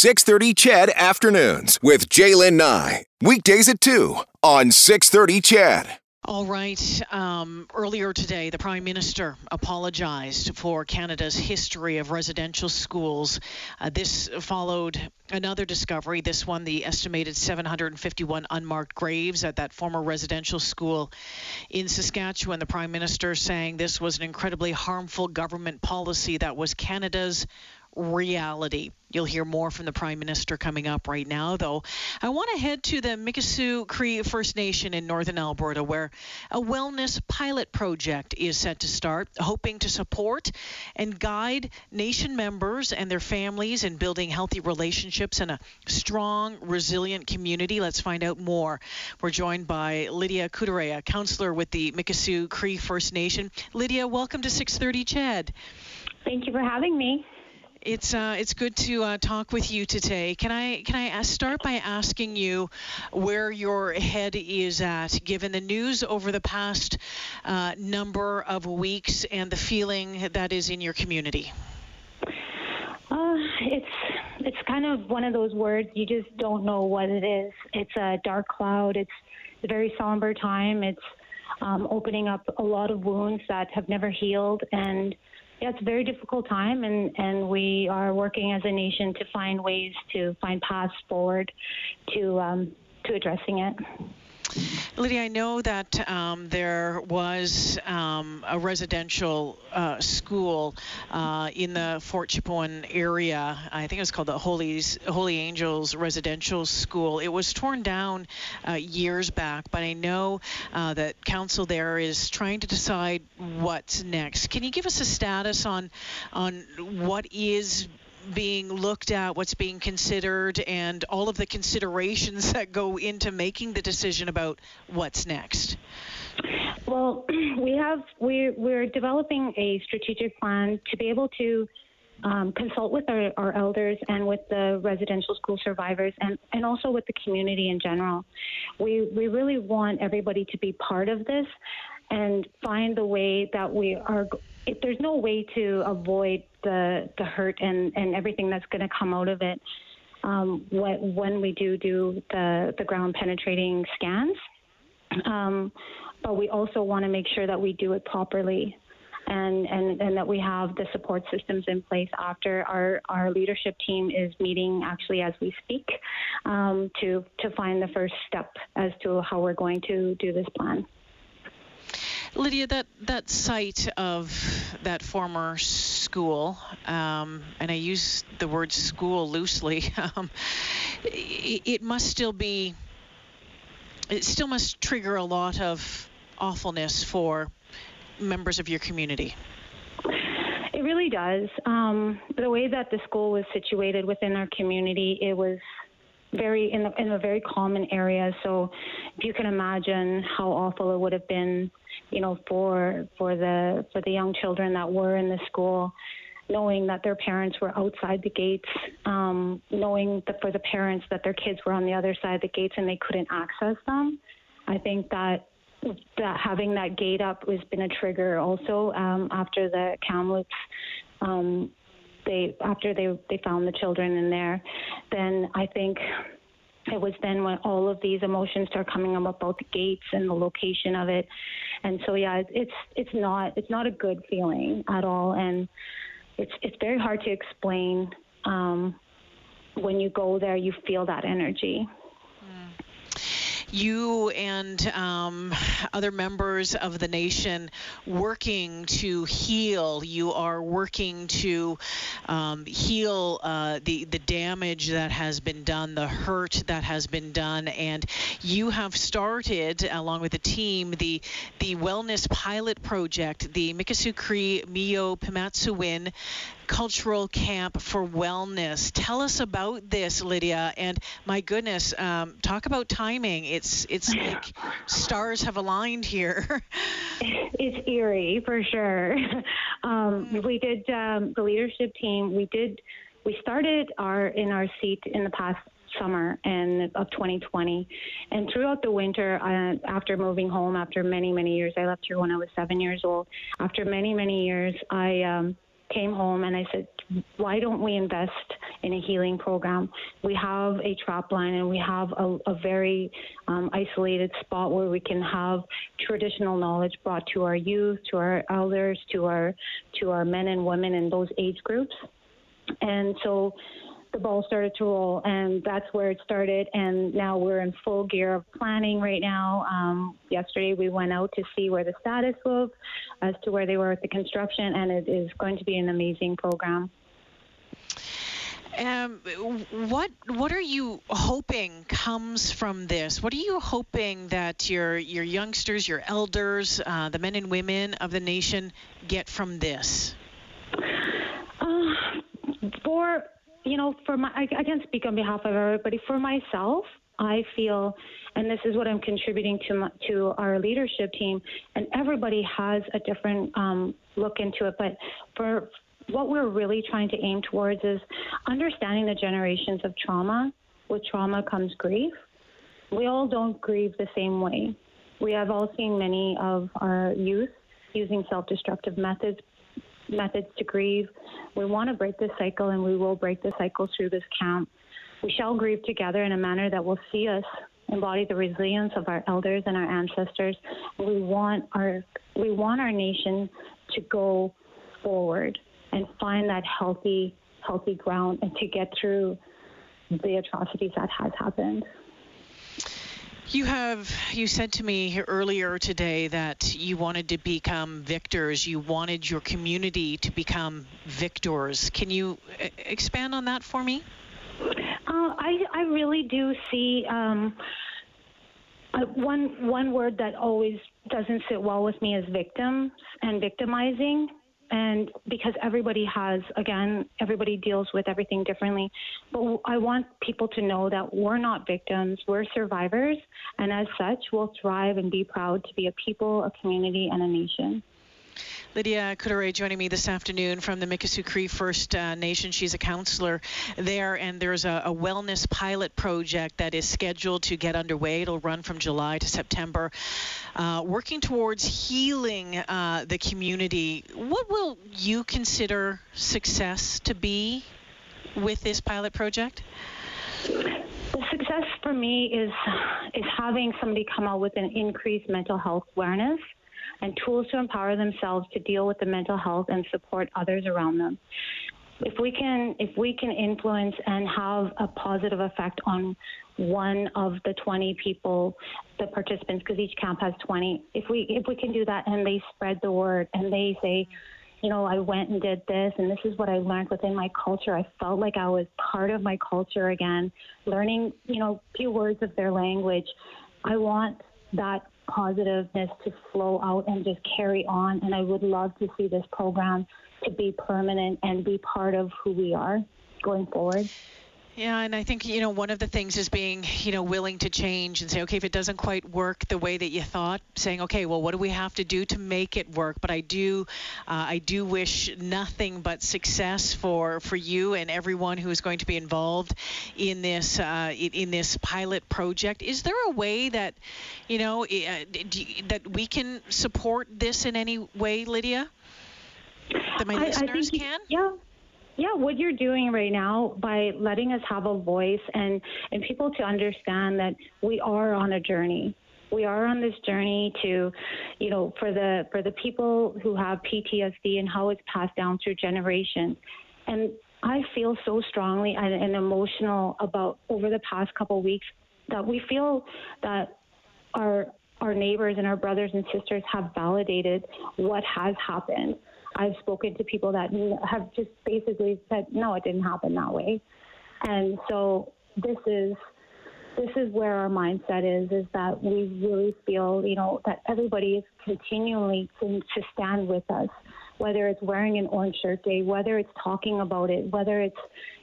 630 CHED Afternoons with Jaylen Nye. Weekdays at 2 on 630 CHED. All right. Um, earlier today, the Prime Minister apologized for Canada's history of residential schools. Uh, this followed another discovery. This one, the estimated 751 unmarked graves at that former residential school in Saskatchewan. The Prime Minister saying this was an incredibly harmful government policy that was Canada's reality. You'll hear more from the Prime Minister coming up right now, though. I want to head to the Mikisew Cree First Nation in northern Alberta, where a wellness pilot project is set to start, hoping to support and guide Nation members and their families in building healthy relationships and a strong, resilient community. Let's find out more. We're joined by Lydia Courteoreille, councillor with the Mikisew Cree First Nation. Lydia, welcome to 630 CHED. Thank you for having me. It's uh, it's good to uh, talk with you today. Can I can I start by asking you where your head is at, given the news over the past uh, number of weeks and the feeling that is in your community? Uh, it's it's kind of one of those words you just don't know what it is. It's a dark cloud. It's a very somber time. It's um, opening up a lot of wounds that have never healed and yeah, it's a very difficult time, and, and we are working as a nation to find ways to find paths forward to um, to addressing it. Lydia, I know that um, there was um, a residential uh, school uh, in the Fort Chipewyan area. I think it was called the Holy's, Holy Angels Residential School. It was torn down uh, years back, but I know uh, that council there is trying to decide what's next. Can you give us a status on on what is being looked at, what's being considered, and all of the considerations that go into making the decision about what's next? Well, we have we we're developing a strategic plan to be able to um, consult with our, our, elders and with the residential school survivors and, and also with the community in general. We, we really want everybody to be part of this and find the way that we are. If there's no way to avoid the the hurt and and everything that's going to come out of it um, when, when we do do the the ground penetrating scans. Um, but we also want to make sure that we do it properly. And, and, and that we have the support systems in place after our, our leadership team is meeting actually as we speak um, to, to find the first step as to how we're going to do this plan. Lydia, that, that site of that former school, um, and I use the word school loosely, um, it, it must still be, it still must trigger a lot of awfulness for members of your community. It really does. Um, the way that the school was situated within our community, it was very in, the, in a very common area. So if you can imagine how awful it would have been, you know, for for the for the young children that were in the school, knowing that their parents were outside the gates, um, knowing that for the parents that their kids were on the other side of the gates and they couldn't access them. I think that that having that gate up has been a trigger also um, after the Kamloops um, they after they they found the children in there, then I think it was then when all of these emotions start coming up about the gates and the location of it, and so yeah, it's it's not it's not a good feeling at all, and it's it's very hard to explain. Um, when you go there, you feel that energy you and um, other members of the nation working to heal. You are working to um, heal uh, the the damage that has been done, the hurt that has been done, and you have started along with the team the the wellness pilot project, the Mikisew Miyo Pimatisiwin cultural camp for wellness. Tell us about this, Lydia. And my goodness, um, talk about timing. It's it's like stars have aligned here. it's eerie for sure. Um, we did um, the leadership team. We did. We started our in our seat in the past summer and of 2020 and throughout the winter uh, after moving home after many many years i left here when i was seven years old after many many years i um, came home and I said, why don't we invest in a healing program? We have a trap line and we have a, a very um, isolated spot where we can have traditional knowledge brought to our youth, to our elders, to our to our men and women in those age groups. And so the ball started to roll, and that's where it started. And now we're in full gear of planning right now. Um, yesterday, we went out to see where the status was as to where they were with the construction, and it is going to be an amazing program. Um, what what are you hoping comes from this? What are you hoping that your your youngsters, your elders, uh, the men and women of the nation get from this? Uh, for you know, for my, I, I can't speak on behalf of everybody. For myself, I feel, and this is what I'm contributing to my, to our leadership team, and everybody has a different um, look into it. But for what we're really trying to aim towards is understanding the generations of trauma. With trauma comes grief. We all don't grieve the same way. We have all seen many of our youth using self-destructive methods methods to grieve. We want to break this cycle, and we will break the cycle through this camp. We shall grieve together in a manner that will see us embody the resilience of our elders and our ancestors. We want our we want our nation to go forward and find that healthy healthy ground and to get through the atrocities that has happened. You have you said to me earlier today that you wanted to become victors. You wanted your community to become victors. Can you uh, expand on that for me? Uh, I I really do see um, uh, one one word that always doesn't sit well with me is victims and victimizing and because everybody has again everybody deals with everything differently but i want people to know that we're not victims we're survivors and as such we'll thrive and be proud to be a people a community and a nation Lydia Courteoreille joining me this afternoon from the Mikisew Cree First uh, Nation. She's a councillor there, and there's a, a, wellness pilot project that is scheduled to get underway. It'll run from July to September, uh, working towards healing uh, the community. What will you consider success to be with this pilot project? The success for me is is having somebody come out with an increased mental health awareness and tools to empower themselves to deal with the mental health and support others around them. If we can, if we can influence and have a positive effect on one of the 20 people, the participants, because each camp has 20. If we if we can do that and they spread the word and they say, you know, I went and did this, and this is what I learned within my culture. I felt like I was part of my culture again, learning, you know, a few words of their language. I want that positiveness to flow out and just carry on. And I would love to see this program to be permanent and be part of who we are going forward. Yeah, and I think you know one of the things is being you know willing to change and say, okay, if it doesn't quite work the way that you thought, saying, okay, well, what do we have to do to make it work? But I do, uh, I do wish nothing but success for for you and everyone who is going to be involved in this uh, in, this pilot project. Is there a way that you know uh, that we can support this in any way, Lydia? That my I, listeners I can. Yeah yeah, what you're doing right now by letting us have a voice and, and people to understand that we are on a journey. We are on this journey to, you know, for the for the people who have PTSD and how it's passed down through generations. And I feel so strongly and, and emotional about over the past couple of weeks that we feel that our our neighbors and our brothers and sisters have validated what has happened. I've spoken to people that have just basically said, no, it didn't happen that way. And so this is this is where our mindset is is that we really feel you know that everybody is continually to, to stand with us whether it's wearing an orange shirt day whether it's talking about it whether it's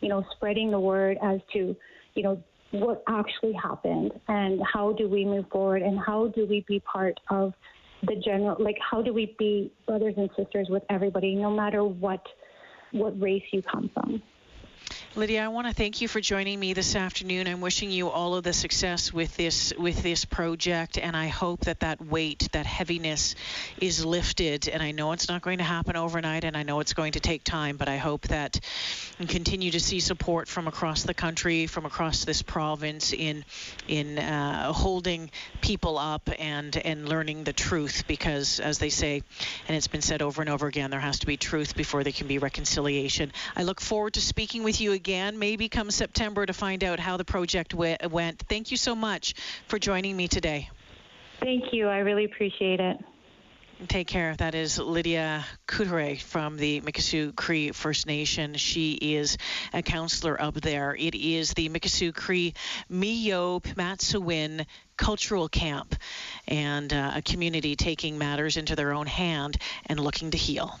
you know spreading the word as to you know what actually happened and how do we move forward and how do we be part of the general like how do we be brothers and sisters with everybody no matter what what race you come from Lydia, I want to thank you for joining me this afternoon. I'm wishing you all of the success with this with this project, and I hope that that weight, that heaviness, is lifted. And I know it's not going to happen overnight, and I know it's going to take time, but I hope that and continue to see support from across the country, from across this province, in in uh, holding people up and and learning the truth, because as they say, and it's been said over and over again, there has to be truth before there can be reconciliation. I look forward to speaking with you again, maybe come September, to find out how the project went. Thank you so much for joining me today. Thank you. I really appreciate it. Take care. That is Lydia Courteoreille from the Mikisew Cree First Nation. She is a councillor up there. It is the Mikisew Cree Miyo Pimatisiwin cultural camp and uh, a community taking matters into their own hand and looking to heal.